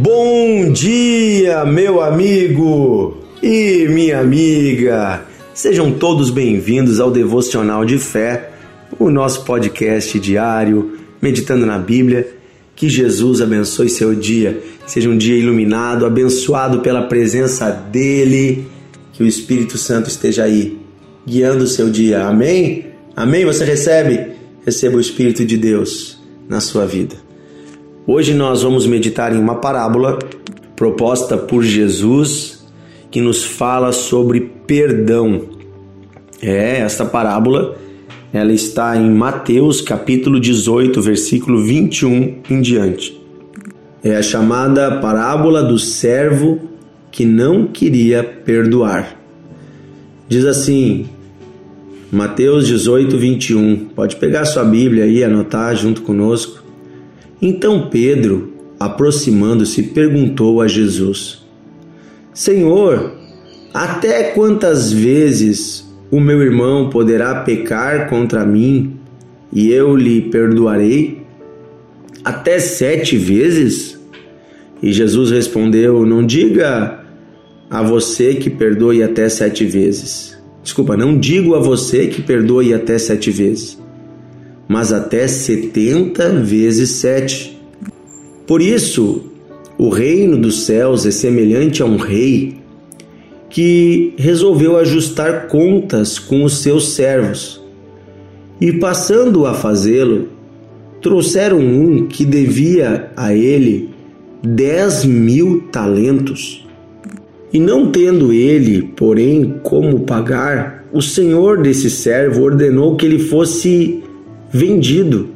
Bom dia, meu amigo e minha amiga. Sejam todos bem-vindos ao Devocional de Fé, o nosso podcast diário, meditando na Bíblia. Que Jesus abençoe seu dia, seja um dia iluminado, abençoado pela presença dele. Que o Espírito Santo esteja aí, guiando o seu dia. Amém? Amém? Você recebe? Receba o Espírito de Deus na sua vida. Hoje nós vamos meditar em uma parábola proposta por Jesus que nos fala sobre perdão. É, esta parábola ela está em Mateus capítulo 18, versículo 21 em diante. É a chamada parábola do servo que não queria perdoar. Diz assim, Mateus 18, 21. Pode pegar sua Bíblia aí e anotar junto conosco. Então Pedro, aproximando-se, perguntou a Jesus: Senhor, até quantas vezes o meu irmão poderá pecar contra mim e eu lhe perdoarei? Até sete vezes? E Jesus respondeu: Não diga a você que perdoe até sete vezes. Desculpa, não digo a você que perdoe até sete vezes mas até setenta vezes sete. Por isso, o reino dos céus é semelhante a um rei que resolveu ajustar contas com os seus servos. E passando a fazê-lo, trouxeram um que devia a ele dez mil talentos. E não tendo ele, porém, como pagar, o senhor desse servo ordenou que ele fosse vendido,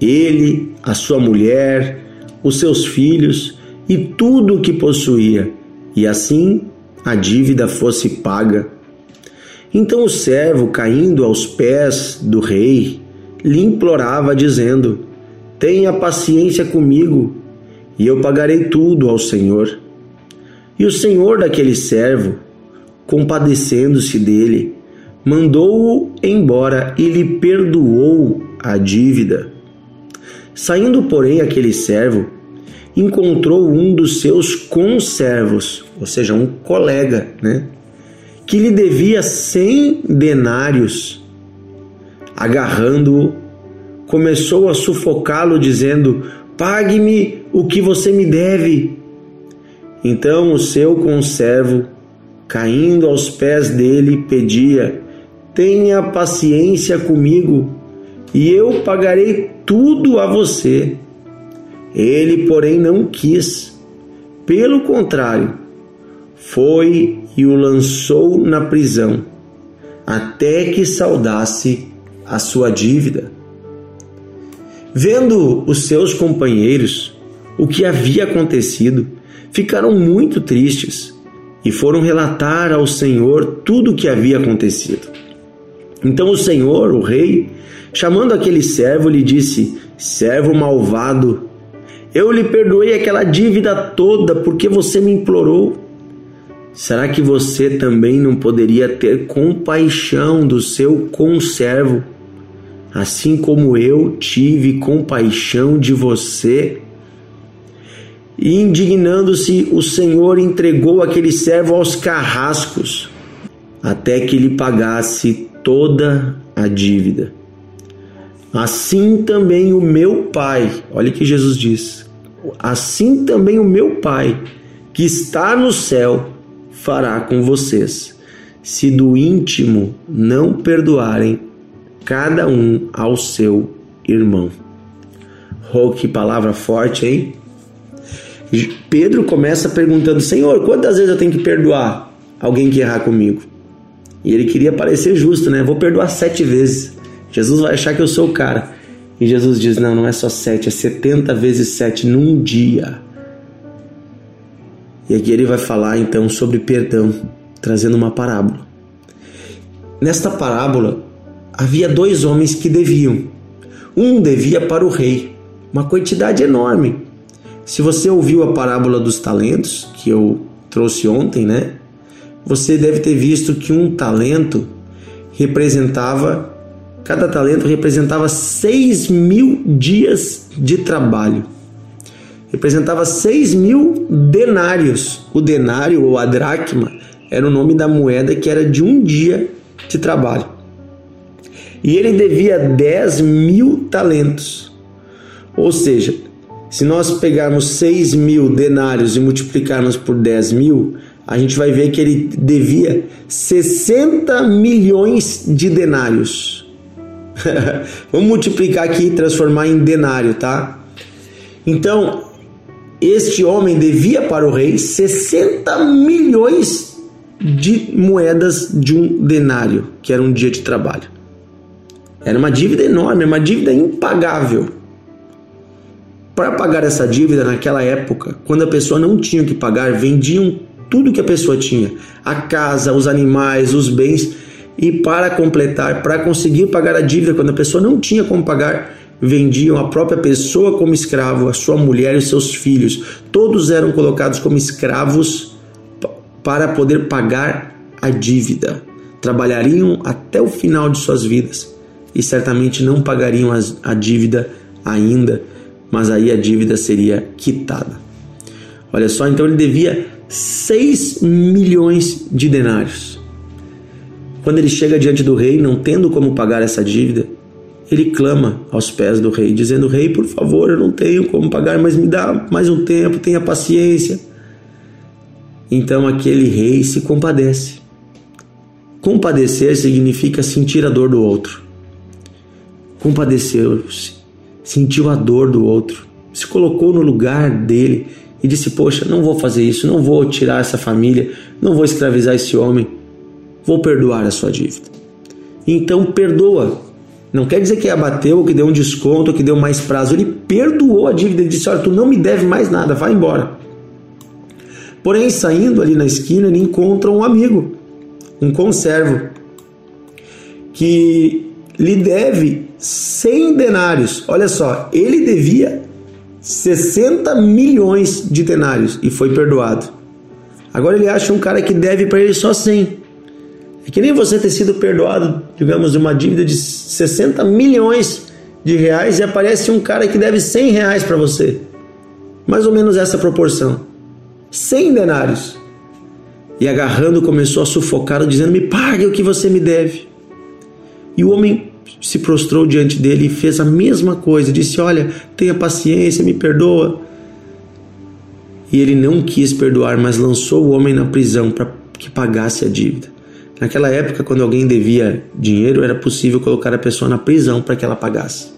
ele, a sua mulher, os seus filhos e tudo o que possuía, e assim a dívida fosse paga. Então o servo, caindo aos pés do rei, lhe implorava, dizendo: Tenha paciência comigo, e eu pagarei tudo ao Senhor. E o senhor daquele servo, compadecendo-se dele, mandou-o embora e lhe perdoou a dívida. Saindo, porém, aquele servo, encontrou um dos seus conservos, ou seja, um colega, né? Que lhe devia cem denários. Agarrando-o, começou a sufocá-lo, dizendo: Pague-me o que você me deve. Então o seu conservo, caindo aos pés dele, pedia: Tenha paciência comigo e eu pagarei tudo a você. Ele, porém, não quis. Pelo contrário, foi e o lançou na prisão, até que saudasse a sua dívida. Vendo os seus companheiros o que havia acontecido, ficaram muito tristes e foram relatar ao Senhor tudo o que havia acontecido. Então o Senhor, o rei, Chamando aquele servo, lhe disse: Servo malvado, eu lhe perdoei aquela dívida toda porque você me implorou. Será que você também não poderia ter compaixão do seu conservo, assim como eu tive compaixão de você? E indignando-se, o Senhor entregou aquele servo aos carrascos, até que lhe pagasse toda a dívida. Assim também o meu Pai, olha que Jesus diz: assim também o meu Pai, que está no céu, fará com vocês, se do íntimo não perdoarem cada um ao seu irmão. Oh, que palavra forte, hein? Pedro começa perguntando: Senhor, quantas vezes eu tenho que perdoar alguém que errar comigo? E ele queria parecer justo, né? Vou perdoar sete vezes. Jesus vai achar que eu sou o cara. E Jesus diz: não, não é só sete, é setenta vezes sete num dia. E aqui ele vai falar então sobre perdão, trazendo uma parábola. Nesta parábola havia dois homens que deviam. Um devia para o rei, uma quantidade enorme. Se você ouviu a parábola dos talentos, que eu trouxe ontem, né? Você deve ter visto que um talento representava Cada talento representava 6 mil dias de trabalho. representava 6 mil denários. O denário ou a dracma era o nome da moeda que era de um dia de trabalho. E ele devia 10 mil talentos. Ou seja, se nós pegarmos 6 mil denários e multiplicarmos por 10 mil, a gente vai ver que ele devia 60 milhões de denários. Vamos multiplicar aqui e transformar em denário, tá? Então, este homem devia para o rei 60 milhões de moedas de um denário, que era um dia de trabalho. Era uma dívida enorme, uma dívida impagável. Para pagar essa dívida naquela época, quando a pessoa não tinha o que pagar, vendiam tudo que a pessoa tinha: a casa, os animais, os bens. E para completar, para conseguir pagar a dívida, quando a pessoa não tinha como pagar, vendiam a própria pessoa como escravo, a sua mulher e os seus filhos. Todos eram colocados como escravos para poder pagar a dívida. Trabalhariam até o final de suas vidas e certamente não pagariam a dívida ainda, mas aí a dívida seria quitada. Olha só, então ele devia 6 milhões de denários. Quando ele chega diante do rei, não tendo como pagar essa dívida, ele clama aos pés do rei, dizendo: Rei, por favor, eu não tenho como pagar, mas me dá mais um tempo, tenha paciência. Então aquele rei se compadece. Compadecer significa sentir a dor do outro. Compadeceu-se, sentiu a dor do outro, se colocou no lugar dele e disse: Poxa, não vou fazer isso, não vou tirar essa família, não vou escravizar esse homem, vou perdoar a sua dívida. Então perdoa. Não quer dizer que abateu, que deu um desconto, que deu mais prazo. Ele perdoou a dívida e disse: Olha, tu não me deve mais nada, vai embora. Porém, saindo ali na esquina, ele encontra um amigo, um conservo, que lhe deve 100 denários. Olha só, ele devia 60 milhões de denários e foi perdoado. Agora ele acha um cara que deve para ele só 100. É que nem você ter sido perdoado, digamos, de uma dívida de 60 milhões de reais e aparece um cara que deve 100 reais para você. Mais ou menos essa proporção. 100 denários. E agarrando começou a sufocá-lo, dizendo: Me pague o que você me deve. E o homem se prostrou diante dele e fez a mesma coisa. Disse: Olha, tenha paciência, me perdoa. E ele não quis perdoar, mas lançou o homem na prisão para que pagasse a dívida. Naquela época, quando alguém devia dinheiro, era possível colocar a pessoa na prisão para que ela pagasse.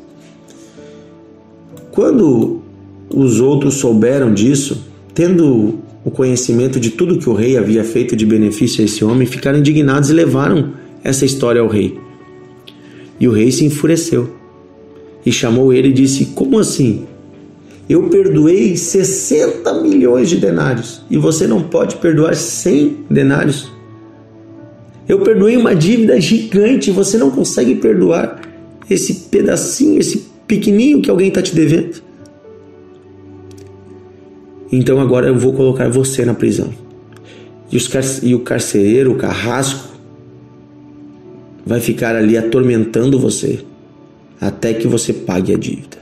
Quando os outros souberam disso, tendo o conhecimento de tudo que o rei havia feito de benefício a esse homem, ficaram indignados e levaram essa história ao rei. E o rei se enfureceu e chamou ele e disse: Como assim? Eu perdoei 60 milhões de denários e você não pode perdoar 100 denários? Eu perdoei uma dívida gigante você não consegue perdoar esse pedacinho, esse pequenininho que alguém está te devendo? Então agora eu vou colocar você na prisão. E, os, e o carcereiro, o carrasco, vai ficar ali atormentando você até que você pague a dívida.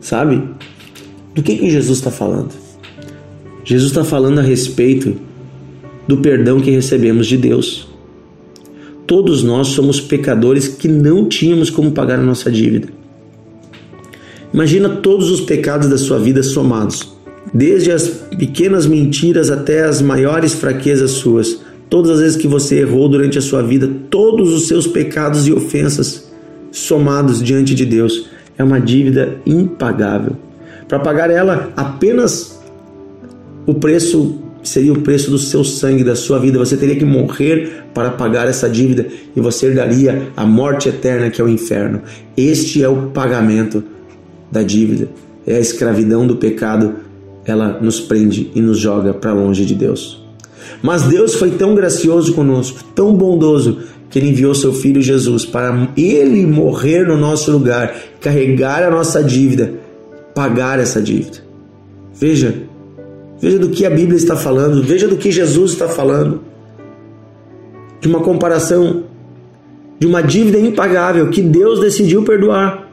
Sabe? Do que, que Jesus está falando? Jesus está falando a respeito do perdão que recebemos de Deus. Todos nós somos pecadores que não tínhamos como pagar a nossa dívida. Imagina todos os pecados da sua vida somados, desde as pequenas mentiras até as maiores fraquezas suas todas as vezes que você errou durante a sua vida, todos os seus pecados e ofensas somados diante de Deus. É uma dívida impagável. Para pagar ela, apenas o preço seria o preço do seu sangue, da sua vida. Você teria que morrer para pagar essa dívida e você herdaria a morte eterna que é o inferno. Este é o pagamento da dívida. É a escravidão do pecado. Ela nos prende e nos joga para longe de Deus. Mas Deus foi tão gracioso conosco, tão bondoso, que Ele enviou Seu Filho Jesus para Ele morrer no nosso lugar, carregar a nossa dívida, pagar essa dívida. Veja, veja do que a Bíblia está falando, veja do que Jesus está falando. De uma comparação de uma dívida impagável que Deus decidiu perdoar.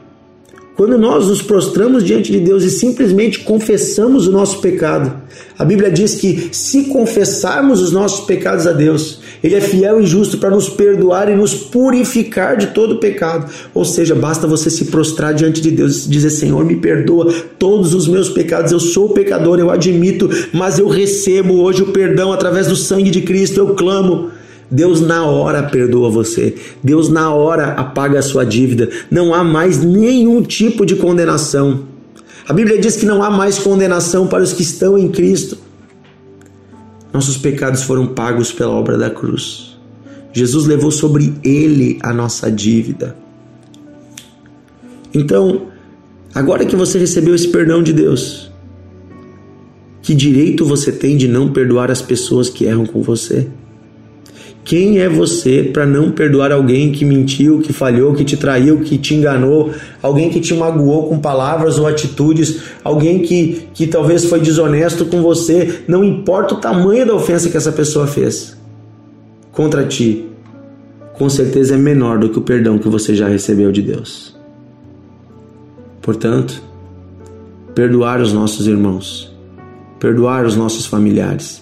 quando nós nos prostramos diante de Deus e simplesmente confessamos o nosso pecado, a Bíblia diz que se confessarmos os nossos pecados a Deus, Ele é fiel e justo para nos perdoar e nos purificar de todo pecado. Ou seja, basta você se prostrar diante de Deus e dizer: Senhor, me perdoa todos os meus pecados. Eu sou pecador, eu admito, mas eu recebo hoje o perdão através do sangue de Cristo. Eu clamo. Deus na hora perdoa você. Deus na hora apaga a sua dívida. Não há mais nenhum tipo de condenação. A Bíblia diz que não há mais condenação para os que estão em Cristo. Nossos pecados foram pagos pela obra da cruz. Jesus levou sobre ele a nossa dívida. Então, agora que você recebeu esse perdão de Deus, que direito você tem de não perdoar as pessoas que erram com você? Quem é você para não perdoar alguém que mentiu, que falhou, que te traiu, que te enganou, alguém que te magoou com palavras ou atitudes, alguém que, que talvez foi desonesto com você? Não importa o tamanho da ofensa que essa pessoa fez contra ti, com certeza é menor do que o perdão que você já recebeu de Deus. Portanto, perdoar os nossos irmãos, perdoar os nossos familiares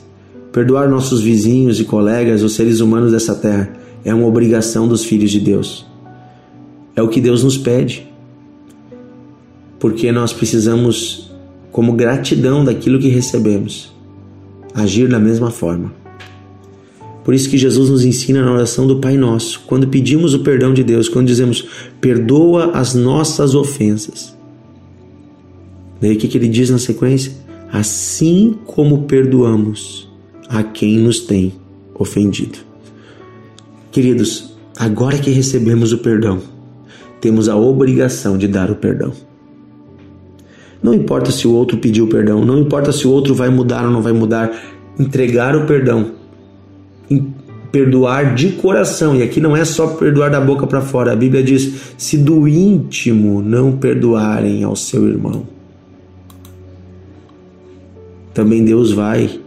Perdoar nossos vizinhos e colegas, os seres humanos dessa terra, é uma obrigação dos filhos de Deus. É o que Deus nos pede. Porque nós precisamos, como gratidão daquilo que recebemos, agir da mesma forma. Por isso que Jesus nos ensina na oração do Pai Nosso, quando pedimos o perdão de Deus, quando dizemos, perdoa as nossas ofensas. Daí o que, ele diz na sequência? Assim como perdoamos a quem nos tem ofendido. Queridos, agora que recebemos o perdão, temos a obrigação de dar o perdão. Não importa se o outro pediu perdão, não importa se o outro vai mudar ou não vai mudar, entregar o perdão, perdoar de coração, e aqui não é só perdoar da boca para fora, a Bíblia diz: se do íntimo não perdoarem ao seu irmão, também Deus vai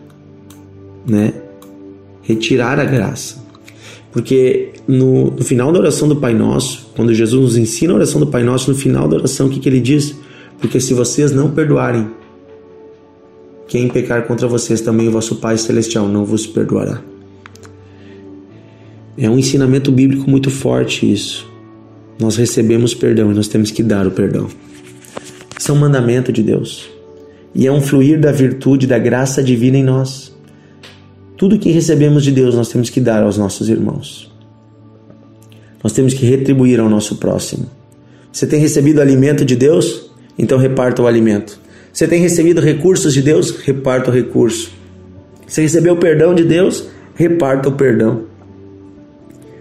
né, retirar a graça. Porque no, no, final da oração do Pai Nosso, quando Jesus nos ensina a oração do Pai Nosso, no final da oração, o que, que ele diz? Porque se vocês não perdoarem, quem pecar contra vocês também o vosso Pai Celestial não vos perdoará. É um ensinamento bíblico muito forte isso. Nós recebemos perdão e nós temos que dar o perdão. Isso é mandamento de Deus. E é um fluir da virtude, da graça divina em nós. Tudo que recebemos de Deus nós temos que dar aos nossos irmãos. Nós temos que retribuir ao nosso próximo. Você tem recebido alimento de Deus? Então reparta o alimento. Você tem recebido recursos de Deus? Reparta o recurso. Você recebeu o perdão de Deus? Reparta o perdão.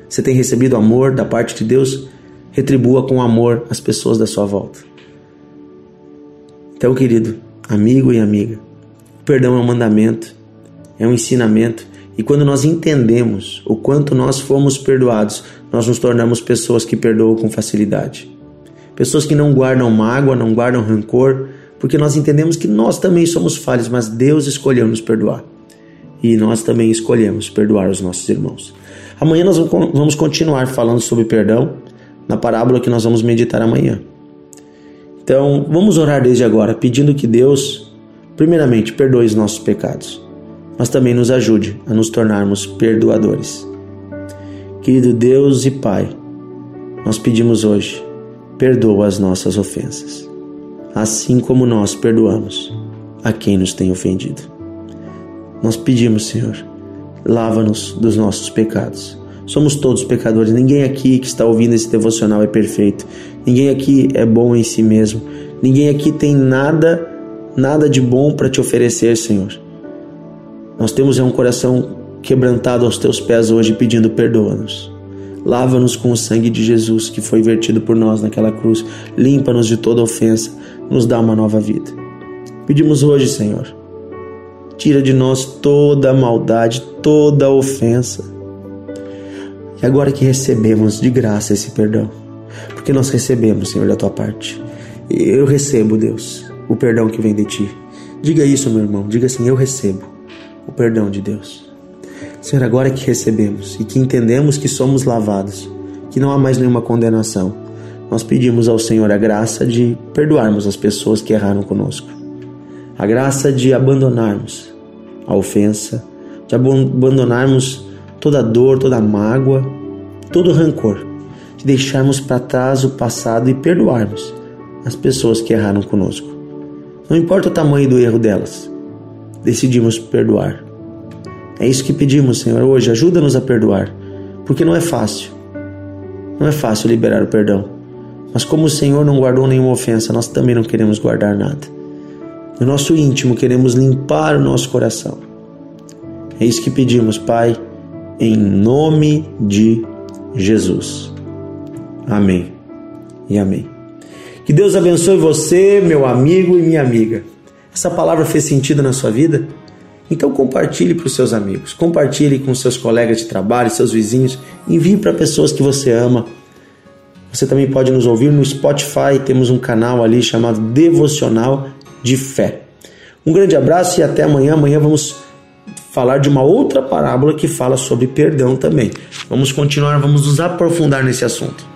Você tem recebido amor da parte de Deus? Retribua com amor as pessoas da sua volta. Então, querido, amigo e amiga, o perdão é um mandamento é um ensinamento. E quando nós entendemos o quanto nós fomos perdoados, nós nos tornamos pessoas que perdoam com facilidade. Pessoas que não guardam mágoa, não guardam rancor, porque nós entendemos que nós também somos falhos, mas Deus escolheu nos perdoar. E nós também escolhemos perdoar os nossos irmãos. Amanhã nós vamos continuar falando sobre perdão na parábola que nós vamos meditar amanhã. Então, vamos orar desde agora, pedindo que Deus, primeiramente, perdoe os nossos pecados mas também nos ajude a nos tornarmos perdoadores. Querido Deus e Pai, nós pedimos hoje, perdoa as nossas ofensas, assim como nós perdoamos a quem nos tem ofendido. Nós pedimos, Senhor, lava-nos dos nossos pecados. Somos todos pecadores, ninguém aqui que está ouvindo esse devocional é perfeito, ninguém aqui é bom em si mesmo, ninguém aqui tem nada, nada de bom para te oferecer, Senhor. Nós temos um coração quebrantado aos teus pés hoje pedindo perdoa-nos. Lava-nos com o sangue de Jesus que foi vertido por nós naquela cruz. Limpa-nos de toda ofensa. Nos dá uma nova vida. Pedimos hoje, Senhor, tira de nós toda maldade, toda ofensa. E agora que recebemos de graça esse perdão, porque nós recebemos, Senhor, da tua parte. Eu recebo, Deus, o perdão que vem de ti. Diga isso, meu irmão. Diga assim: Eu recebo o perdão de Deus. Senhor, agora que recebemos e que entendemos que somos lavados, que não há mais nenhuma condenação, nós pedimos ao Senhor a graça de perdoarmos as pessoas que erraram conosco, a graça de abandonarmos a ofensa, de abandonarmos toda dor, toda mágoa, todo rancor, de deixarmos para trás o passado e perdoarmos as pessoas que erraram conosco. Não importa o tamanho do erro delas, decidimos perdoar. É isso que pedimos, Senhor, hoje. Ajuda-nos a perdoar, porque não é fácil. Não é fácil liberar o perdão. Mas como o Senhor não guardou nenhuma ofensa, nós também não queremos guardar nada. No nosso íntimo, queremos limpar o nosso coração. É isso que pedimos, Pai, em nome de Jesus. Amém e amém. Que Deus abençoe você, meu amigo e minha amiga. Essa palavra fez sentido na sua vida? Então compartilhe para os seus amigos, compartilhe com seus colegas de trabalho, seus vizinhos, envie para pessoas que você ama. Você também pode nos ouvir no Spotify, temos um canal ali chamado Devocional de Fé. Um grande abraço e até amanhã. Amanhã vamos falar de uma outra parábola que fala sobre perdão também. Vamos continuar, vamos nos aprofundar nesse assunto.